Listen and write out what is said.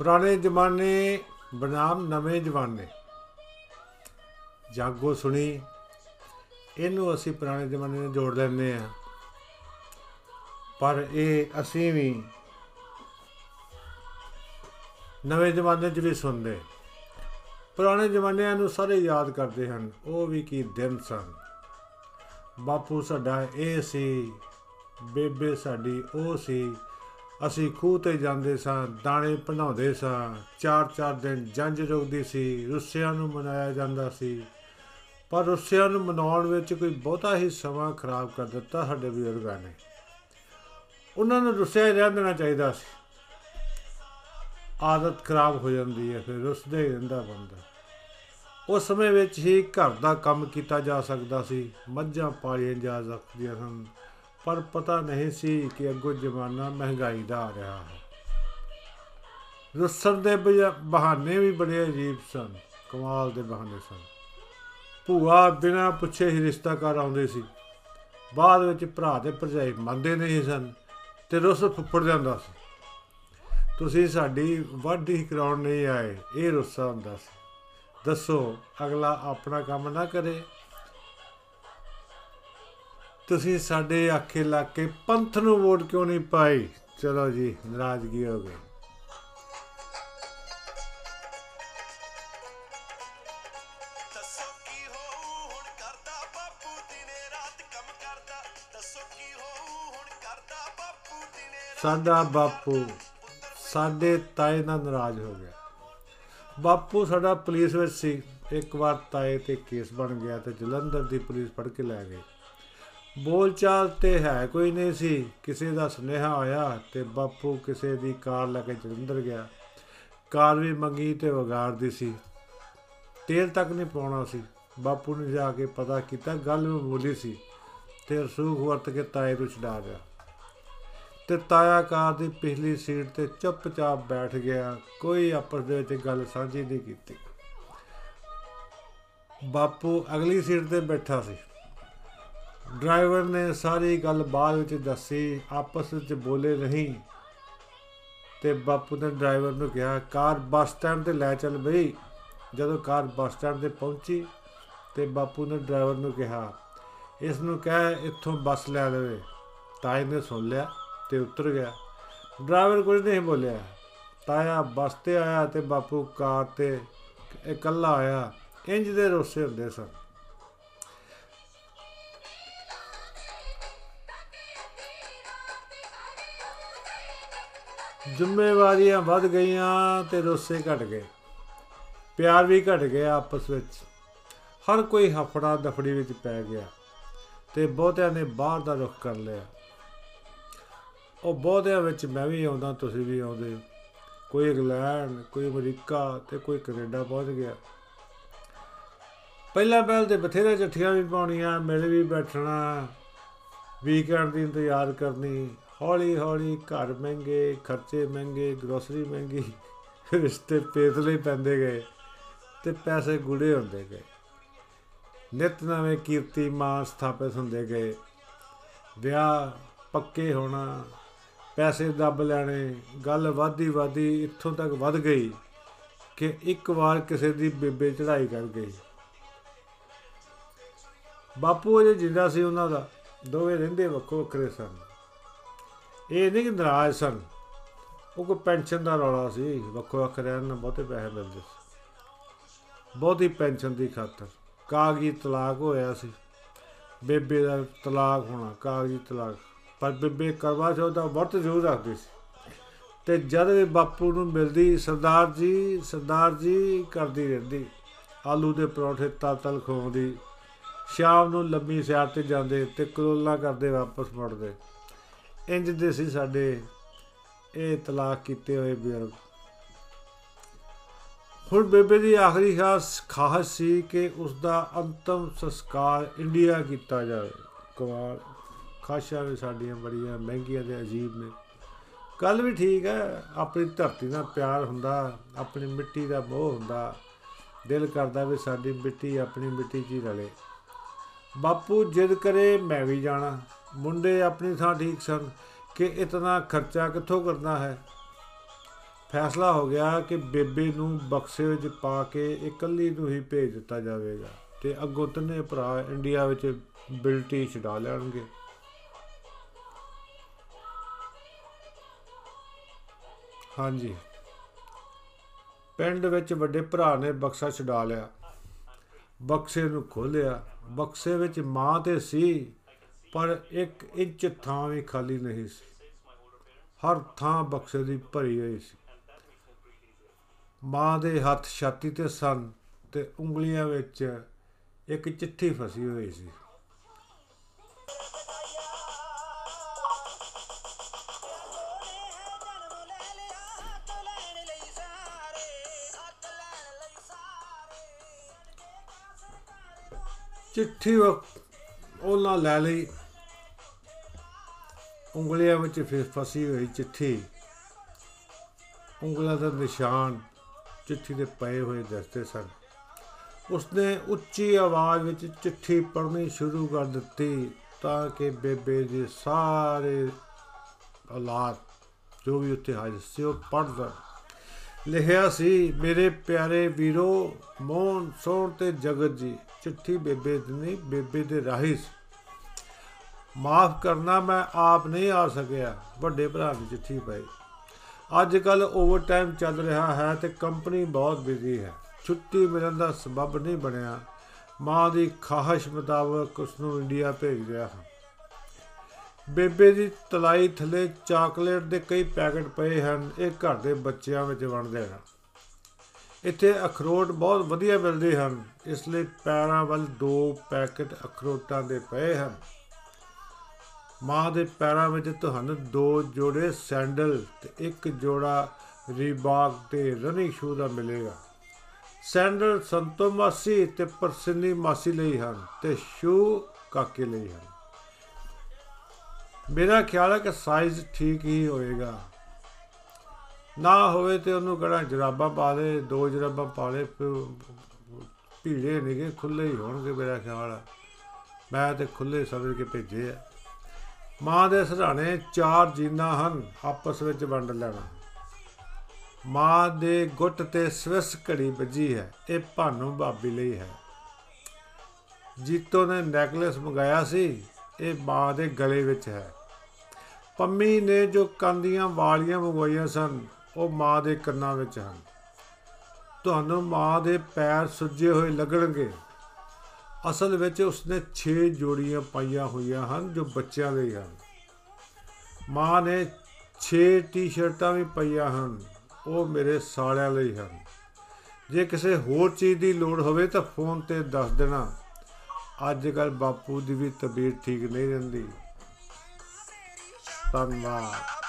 ਪੁਰਾਣੇ ਜ਼ਮਾਨੇ ਬਨਾਮ ਨਵੇਂ ਜ਼ਮਾਨੇ। ਜਾਗੋ ਸੁਣੀ, ਇਹਨੂੰ ਅਸੀਂ ਪੁਰਾਣੇ ਜ਼ਮਾਨੇ ਨਾਲ ਜੋੜ ਲੈਂਦੇ ਆ ਪਰ ਇਹ ਅਸੀਂ ਵੀ ਨਵੇਂ ਜ਼ਮਾਨੇ 'ਚ ਵੀ ਸੁਣਦੇ। ਪੁਰਾਣੇ ਜ਼ਮਾਨਿਆਂ ਨੂੰ ਸਾਰੇ ਯਾਦ ਕਰਦੇ ਹਨ, ਉਹ ਵੀ ਕੀ ਦਿਨ ਸਨ। ਬਾਪੂ ਸਾਡਾ ਇਹ ਸੀ, ਬੇਬੇ ਸਾਡੀ ਉਹ ਸੀ ਅਸੀਂ ਖੂਹ ਤੇ ਜਾਂਦੇ ਸਾਂ, ਦਾਣੇ ਭਨਾਉਂਦੇ ਸਾਂ। ਚਾਰ ਚਾਰ ਦਿਨ ਜੰਜ ਰੁਕਦੀ ਸੀ, ਰੁੱਸਿਆਂ ਨੂੰ ਮਨਾਇਆ ਜਾਂਦਾ ਸੀ। ਪਰ ਰੁੱਸਿਆਂ ਨੂੰ ਮਨਾਉਣ ਵਿੱਚ ਕੋਈ ਬਹੁਤਾ ਹੀ ਸਮਾਂ ਖਰਾਬ ਕਰ ਦਿੱਤਾ ਸਾਡੇ ਬਜ਼ੁਰਗਾਂ ਨੇ। ਉਹਨਾਂ ਨੂੰ ਰੁੱਸਿਆ ਹੀ ਰਹਿਣ ਦੇਣਾ ਚਾਹੀਦਾ ਸੀ। ਆਦਤ ਖਰਾਬ ਹੋ ਜਾਂਦੀ ਹੈ, ਫਿਰ ਰੁੱਸਦੇ ਹੀ ਰਹਿੰਦਾ ਬੰਦਾ। ਉਸ ਸਮੇਂ ਵਿੱਚ ਹੀ ਘਰ ਦਾ ਕੰਮ ਕੀਤਾ ਜਾ ਸਕਦਾ ਸੀ। ਮੱਝਾਂ ਪਾਲੀਆਂ ਜਾ ਸਕਦੀਆਂ ਸਨ। ਪਰ ਪਤਾ ਨਹੀਂ ਸੀ ਕਿ ਅੱਗੋਂ ਜ਼ਮਾਨਾ ਮਹਿੰਗਾਈ ਦਾ ਆ ਰਿਹਾ ਹੈ। ਰੁੱਸਣ ਦੇ ਬਜਾ- ਬਹਾਨੇ ਵੀ ਬੜੇ ਅਜੀਬ ਸਨ, ਕਮਾਲ ਦੇ ਬਹਾਨੇ ਸਨ। ਭੂਆ ਬਿਨਾਂ ਪੁੱਛੇ ਹੀ ਰਿਸ਼ਤਾ ਕਰ ਆਉਂਦੇ ਸੀ। ਬਾਅਦ ਵਿੱਚ ਭਰਾ ਤੇ ਭਰਜਾਈ ਮੰਨਦੇ ਨਹੀਂ ਸਨ ਤੇ ਰੁੱਸ ਫੁੱਫੜ ਜਾਂਦਾ ਸੀ। ਤੁਸੀਂ ਸਾਡੀ ਵਾਢੀ ਕਰਾਉਣ ਨਹੀਂ ਆਏ, ਇਹ ਰੁੱਸਾ ਹੁੰਦਾ ਸੀ। ਦੱਸੋ, ਅਗਲਾ ਆਪਣਾ ਕੰਮ ਨਾ ਕਰੇ? ਤੁਸੀਂ ਸਾਡੇ ਆਖੇ ਲਾ ਕੇ ਪੰਥ ਨੂੰ ਵੋਟ ਕਿਉਂ ਨਹੀਂ ਪਾਈ? ਚਲੋ ਜੀ ਨਾਰਾਜ਼ਗੀ ਹੋ ਗਈ। ਸਾਡਾ ਬਾਪੂ ਸਾਡੇ ਤਾਏ ਨਾਲ ਨਾਰਾਜ਼ ਹੋ ਗਿਆ। ਬਾਪੂ ਸਾਡਾ ਪੁਲਿਸ ਵਿੱਚ ਸੀ। ਇੱਕ ਵਾਰ ਤਾਏ ਤੇ ਕੇਸ ਬਣ ਗਿਆ ਤੇ ਜਲੰਧਰ ਦੀ ਪੁਲਿਸ ਫੜ ਕੇ ਲੈ ਗਈ ਬੋਲਚਾਲ ਤੇ ਹੈ ਕੋਈ ਨਹੀਂ ਸੀ। ਕਿਸੇ ਦਾ ਸੁਨੇਹਾ ਆਇਆ ਤੇ ਬਾਪੂ ਕਿਸੇ ਦੀ ਕਾਰ ਲੈ ਕੇ ਜਲੰਧਰ ਗਿਆ। ਕਾਰ ਵੀ ਮੰਗੀ ਤੇ ਵਿਗਾੜਦੀ ਸੀ। ਤੇਲ ਤੱਕ ਨਹੀਂ ਪਾਉਣਾ ਸੀ। ਬਾਪੂ ਨੇ ਜਾ ਕੇ ਪਤਾ ਕੀਤਾ ਗੱਲ ਮਾਮੂਲੀ ਸੀ ਤੇ ਰਸੂਖ ਵਰਤ ਕੇ ਤਾਏ ਨੂੰ ਛਡਾ ਗਿਆ। ਤੇ ਤਾਇਆ ਕਾਰ ਦੀ ਪਿਛਲੀ ਸੀਟ ਤੇ ਚੁੱਪਚਾਪ ਬੈਠ ਗਿਆ। ਕੋਈ ਆਪਸ ਦੇ ਵਿੱਚ ਗੱਲ ਸਾਂਝੀ ਨਹੀਂ ਕੀਤੀ। ਬਾਪੂ ਅਗਲੀ ਸੀਟ ਤੇ ਬੈਠਾ ਸੀ। ਡਰਾਈਵਰ ਨੇ ਸਾਰੀ ਗੱਲ ਬਾਅਦ ਵਿੱਚ ਦੱਸੀ, ਆਪਸ ਵਿੱਚ ਬੋਲੇ ਨਹੀਂ। ਤੇ ਬਾਪੂ ਨੇ ਡਰਾਈਵਰ ਨੂੰ ਕਿਹਾ, ਕਾਰ ਬੱਸ ਸਟੈਂਡ ਤੇ ਲੈ ਚੱਲ ਬਈ। ਜਦੋਂ ਕਾਰ ਬੱਸ ਸਟੈਂਡ ਤੇ ਪਹੁੰਚੀ, ਤੇ ਬਾਪੂ ਨੇ ਡਰਾਈਵਰ ਨੂੰ ਕਿਹਾ, ਇਸ ਨੂੰ ਕਹਿ ਇੱਥੋਂ ਬੱਸ ਲੈ ਲਵੇ। ਤਾਏ ਨੇ ਸੁਣ ਲਿਆ ਤੇ ਉਤਰ ਗਿਆ। ਡਰਾਈਵਰ ਕੁਝ ਨਹੀਂ ਬੋਲਿਆ। ਤਾਇਆ ਬੱਸ ਤੇ ਆਇਆ ਤੇ ਬਾਪੂ ਕਾਰ ਤੇ ਇਕੱਲਾ ਆਇਆ। ਇੰਜ ਦੇ ਰੋਸੇ ਹੁੰਦੇ ਸਨ। ਜ਼ਿੰਮੇਵਾਰੀਆਂ ਵੱਧ ਗਈਆਂ ਤੇ ਰੋਸੇ ਘਟ ਗਏ। ਪਿਆਰ ਵੀ ਘਟ ਗਿਆ ਆਪਸ ਵਿੱਚ। ਹਰ ਕੋਈ ਹਫੜਾ ਦਫੜੀ ਵਿੱਚ ਪੈ ਗਿਆ ਤੇ ਬਹੁਤਿਆਂ ਨੇ ਬਾਹਰ ਦਾ ਰੁਖ ਕਰ ਲਿਆ। ਉਹ ਬਹੁਤਿਆਂ ਵਿੱਚ ਮੈਂ ਵੀ ਆਉਂਦਾ, ਤੁਸੀਂ ਵੀ ਆਉਂਦੇ ਕੋਈ ਇੰਗਲੈਂਡ, ਕੋਈ ਅਮਰੀਕਾ ਤੇ ਕੋਈ ਕੈਨੇਡਾ ਪਹੁੰਚ ਗਿਆ। ਪਹਿਲਾਂ ਪਹਿਲ ਤੇ ਬਥੇਰੇ ਚਿੱਠੀਆਂ ਵੀ ਪਾਉਣੀਆਂ, ਮਿਲ ਵੀ ਬੈਠਣਾ ਵੀਕਐਂਡ ਦੀ ਇੰਤਜ਼ਾਰ ਕਰਨੀ ਹੌਲੀ ਹੌਲੀ ਘਰ ਮਹਿੰਗੇ, ਖਰਚੇ ਮਹਿੰਗੇ ਗਰੋਸਰੀ ਮਹਿੰਗੀ, ਰਿਸ਼ਤੇ ਪੇਤਲੇ ਪੈਂਦੇ ਗਏ ਤੇ ਪੈਸੇ ਗੁੜੇ ਹੁੰਦੇ ਗਏ। ਨਿਤ ਨਵੇਂ ਕੀਰਤੀਮਾਨ ਸਥਾਪਿਤ ਹੁੰਦੇ ਗਏ। ਵਿਆਹ ਪੱਕੇ ਹੋਣਾ, ਪੈਸੇ ਦੱਬ ਲੈਣੇ, ਗੱਲ ਵਾਦੀ ਵਾਦੀ ਇੱਥੋਂ ਤੱਕ ਵੱਧ ਗਈ ਕਿ ਇੱਕ ਵਾਰ ਕਿਸੇ ਦੀ ਬੇਬੇ ਚੜਾਈ ਕਰ ਗਈ। ਬਾਪੂ ਅਜੇ ਜਿੰਦਾ ਸੀ ਉਹਨਾਂ ਦਾ, ਦੋਵੇਂ ਰਹਿੰਦੇ ਵੱਖੋ ਵੱਖਰੇ ਸਨ। ਇਹ ਨਹੀਂ ਕਿ ਨਾਰਾਜ਼ ਸਨ। ਉਹ ਕੋਈ ਪੈਨਸ਼ਨ ਦਾ ਰੌਲਾ ਸੀ। ਵੱਖੋ ਵੱਖ ਰਹਿਣ ਨਾਲ ਬਹੁਤੇ ਪੈਸੇ ਮਿਲਦੇ ਸੀ। ਬਹੁਤੀ ਪੈਨਸ਼ਨ ਦੀ ਖਾਤਰ ਕਾਗਜ਼ੀ ਤਲਾਕ ਹੋਇਆ ਸੀ। ਬੇਬੇ ਦਾ ਤਲਾਕ ਹੋਣਾ, ਕਾਗਜ਼ੀ ਤਲਾਕ। ਪਰ ਬੇਬੇ ਕਰਵਾ ਚੌਥ ਦਾ ਵਰਤ ਜ਼ਰੂਰ ਰੱਖਦੀ ਸੀ। ਤੇ ਜਦ ਵੀ ਬਾਪੂ ਨੂੰ ਮਿਲਦੀ, ਸਰਦਾਰ ਜੀ ਸਰਦਾਰ ਜੀ ਕਰਦੀ ਰਹਿੰਦੀ। ਆਲੂ ਦੇ ਪਰੌਂਠੇ ਤਲ ਤਲ ਖਵਾਉਂਦੀ। ਸ਼ਾਮ ਨੂੰ ਲੰਮੀ ਸੈਰ ਤੇ ਜਾਂਦੇ ਤੇ ਕਰੋਲਾ ਕਰਦੇ ਵਾਪਸ ਮੁੜਦੇ। ਇੰਜ ਦੇ ਸੀ ਸਾਡੇ ਇਹ ਤਲਾਕ ਕੀਤੇ ਹੋਏ ਬਜ਼ੁਰਗ। ਹੁਣ ਬੇਬੇ ਦੀ ਆਖਰੀ ਖਾਸ ਖਾਸ ਸੀ ਕਿ ਉਸ ਦਾ ਅੰਤਮ ਸੰਸਕਾਰ ਇੰਡੀਆ ਕੀਤਾ ਜਾਵੇ। ਕਮਾਲ, ਖਾਸ਼ਾਂ ਵੀ ਸਾਡੀਆਂ ਬੜੀਆਂ ਮਹਿੰਗੀਆਂ ਤੇ ਅਜੀਬ ਨੇ। ਗੱਲ ਵੀ ਠੀਕ ਹੈ, ਆਪਣੀ ਧਰਤੀ ਨਾਲ ਪਿਆਰ ਹੁੰਦਾ, ਆਪਣੀ ਮਿੱਟੀ ਦਾ ਮੋਹ ਹੁੰਦਾ, ਦਿਲ ਕਰਦਾ ਵੀ ਸਾਡੀ ਮਿੱਟੀ ਆਪਣੀ ਮਿੱਟੀ 'ਚ ਹੀ ਰਲੇ। ਬਾਪੂ, ਜਿੱਦ ਕਰੇ ਮੈਂ ਵੀ ਜਾਣਾ। ਮੁੰਡੇ ਆਪਣੀ ਥਾਂ ਠੀਕ ਸਨ ਕਿ ਇਤਨਾ ਖਰਚਾ ਕਿੱਥੋਂ ਕਰਨਾ ਹੈ। ਫੈਸਲਾ ਹੋ ਗਿਆ ਕਿ ਬੇਬੇ ਨੂੰ ਬਕਸੇ ਵਿੱਚ ਪਾ ਕੇ ਇਕੱਲੀ ਨੂੰ ਹੀ ਭੇਜ ਦਿੱਤਾ ਜਾਵੇਗਾ ਤੇ ਅੱਗੋਂ ਤਿੰਨੇ ਭਰਾ ਇੰਡੀਆ ਵਿੱਚ ਬਿਲਟੀ ਛਡਾ ਲੈਣਗੇ। ਹਾਂਜੀ। ਪਿੰਡ ਵਿੱਚ ਵੱਡੇ ਭਰਾ ਨੇ ਬਕਸਾ ਛਡਾ ਲਿਆ। ਬਕਸੇ ਨੂੰ ਖੋਲਿਆ ਬਕਸੇ ਵਿੱਚ ਮਾਂ ਤੇ ਸੀ। ਪਰ ਇੱਕ ਇੰਚ ਥਾਂ ਵੀ ਖਾਲੀ ਨਹੀਂ ਸੀ। ਹਰ ਥਾਂ ਬਕਸੇ ਦੀ ਭਰੀ ਹੋਈ ਸੀ। ਮਾਂ ਦੇ ਹੱਥ ਛਾਤੀ ਤੇ ਸਨ ਤੇ ਉਂਗਲੀਆਂ ਵਿੱਚ ਇੱਕ ਚਿੱਠੀ ਫਸੀ ਹੋਈ ਸੀ। ਚਿੱਠੀ ਉਹ ਉਹਨਾਂ ਲੈ ਲਈ। ਉਂਗਲੀਆਂ ਵਿੱਚ ਫਿਰ ਫਸੀ ਹੋਈ ਚਿੱਠੀ। ਉਂਗਲਾਂ ਦਾ ਨਿਸ਼ਾਨ ਚਿੱਠੀ ਦੇ ਪਏ ਹੋਏ ਦੱਸਦੇ ਸਨ। ਉਸਨੇ ਉੱਚੀ ਆਵਾਜ਼ ਵਿੱਚ ਚਿੱਠੀ ਪੜ੍ਹਨੀ ਸ਼ੁਰੂ ਕਰ ਦਿੱਤੀ ਤਾਂ ਕਿ ਬੇਬੇ ਦੇ ਸਾਰੇ ਔਲਾਦ ਜੋ ਵੀ ਉੱਤੇ ਹਾਜ਼ਰ ਸੀ ਉਹ ਪੜ੍ਹਦਾ ਲਿਖਿਆ ਸੀ, ਮੇਰੇ ਪਿਆਰੇ ਵੀਰੋ, ਮੋਹਨ, ਸੋਹਣ ਤੇ ਜਗਤ ਜੀ, ਚਿੱਠੀ ਬੇਬੇ ਦੀ ਨਹੀਂ, ਬੇਬੇ ਦੇ ਰਾਹੀ ਸੀ। ਮਾਫ ਕਰਨਾ ਮੈਂ ਆਪ ਨਹੀਂ ਆ ਸਕਿਆ। ਵੱਡੇ ਭਰਾ ਦੀ ਚਿੱਠੀ ਪਈ। ਅੱਜ ਕੱਲ ਓਵਰ ਟਾਈਮ ਚੱਲ ਰਿਹਾ ਹੈ ਤੇ ਕੰਪਨੀ ਬਹੁਤ ਬਿਜ਼ੀ ਹੈ। ਛੁੱਟੀ ਮਿਲਣ ਦਾ ਸਬਬ ਨਹੀਂ ਬਣਿਆ। ਮਾਂ ਦੀ ਖਾਹਿਸ਼ ਮੁਤਾਬਕ ਉਸ ਨੂੰ ਇੰਡੀਆ ਭੇਜ ਰਿਹਾ ਹਾਂ। ਬੇਬੇ ਦੀ ਤਲਾਈ ਥੱਲੇ ਚਾਕਲੇਟ ਦੇ ਕਈ ਪੈਕੇਟ ਪਏ ਹਨ। ਇਹ ਘਰ ਦੇ ਬੱਚਿਆਂ ਵਿੱਚ ਵੰਡ ਦੇਣਾ ਇੱਥੇ ਅਖਰੋਟ ਬਹੁਤ ਵਧੀਆ ਮਿਲਦੇ ਹਨ। ਇਸ ਲਈ ਪੈਰਾਂ ਵੱਲ ਦੋ ਪੈਕੇਟ ਅਖਰੋਟਾਂ ਦੇ ਪਏ ਹਨ। ਮਾਂ ਦੇ ਪੈਰਾਂ ਵਿੱਚ ਤੁਹਾਨੂੰ ਦੋ ਜੋੜੇ ਸੈਂਡਲ ਤੇ ਇੱਕ ਜੋੜਾ ਰੀਬਾਕ ਤੇ ਰਨਿੰਗ ਸ਼ੂ ਦਾ ਮਿਲੇਗਾ। ਸੈਂਡਲ ਸੰਤੋ ਮਾਸੀ ਤੇ ਪਰਸਿੰਨੀ ਮਾਸੀ ਲਈ ਹਨ ਤੇ ਸ਼ੂ ਕਾਕੇ ਲਈ ਹਨ। ਮੇਰਾ ਖਿਆਲ ਹੈ ਕਿ ਸਾਈਜ਼ ਠੀਕ ਹੀ ਹੋਏਗਾ। ਨਾ ਹੋਵੇ ਤੇ ਉਹਨੂੰ ਕਿਹੜਾ ਜਰਾਬਾਂ ਪਾ ਦੇ, ਦੋ ਜਰਾਬਾਂ ਪਾ ਲੈ ਭੀੜੇ ਨੇਗੇ ਖੁੱਲੇ ਹੀ ਹੋਣਗੇ ਮੇਰਾ ਖਿਆਲ ਹੈ। ਮੈਂ ਤੇ ਖੁੱਲੇ ਸਮਝ ਕੇ ਭੇਜੇ ਆ। ਮਾਂ ਦੇ ਸਰਾਣੇ ਚਾਰ ਜੀਨਾਂ ਹਨ, ਆਪਸ ਵਿੱਚ ਵੰਡ ਲੈਣਾ। ਮਾਂ ਦੇ ਗੁੱਟ ਤੇ ਸਵਿਸ ਘੜੀ ਵੱਜੀ ਹੈ, ਇਹ ਭਾਨੂ ਭਾਬੀ ਲਈ ਹੈ। ਜੀਤੋ ਨੇ ਨੈਕਲੇਸ ਮੰਗਾਇਆ ਸੀ, ਇਹ ਮਾਂ ਦੇ ਗਲੇ ਵਿੱਚ ਹੈ। ਪੰਮੀ ਨੇ ਜੋ ਕੰਦੀਆਂ ਵਾਲੀਆਂ ਮੰਗਵਾਈਆਂ ਸਨ, ਉਹ ਮਾਂ ਦੇ ਕੰਨਾਂ ਵਿੱਚ ਹਨ। ਤੁਹਾਨੂੰ ਮਾਂ ਦੇ ਪੈਰ ਸੁੱਜੇ ਹੋਏ ਲੱਗਣਗੇ। ਅਸਲ ਵਿੱਚ ਉਸਨੇ 6 ਜੋੜੀਆਂ ਪਾਈਆਂ ਹੋਈਆਂ ਹਨ ਜੋ ਬੱਚਿਆਂ ਲਈ ਹਨ। ਮਾਂ ਨੇ 6 ਟੀ-ਸ਼ਰਟਾਂ ਵੀ ਪਈਆਂ ਹਨ, ਉਹ ਮੇਰੇ ਸਾਲਿਆਂ ਲਈ ਹਨ। ਜੇ ਕਿਸੇ ਹੋਰ ਚੀਜ਼ ਦੀ ਲੋੜ ਹੋਵੇ ਤਾਂ ਫੋਨ ਤੇ ਦੱਸ ਦੇਣਾ। ਅੱਜ ਕੱਲ ਬਾਪੂ ਦੀ ਵੀ ਤਬੀਅਤ ਠੀਕ ਨਹੀਂ ਰਹਿੰਦੀ। ਧੰਨਵਾਦ।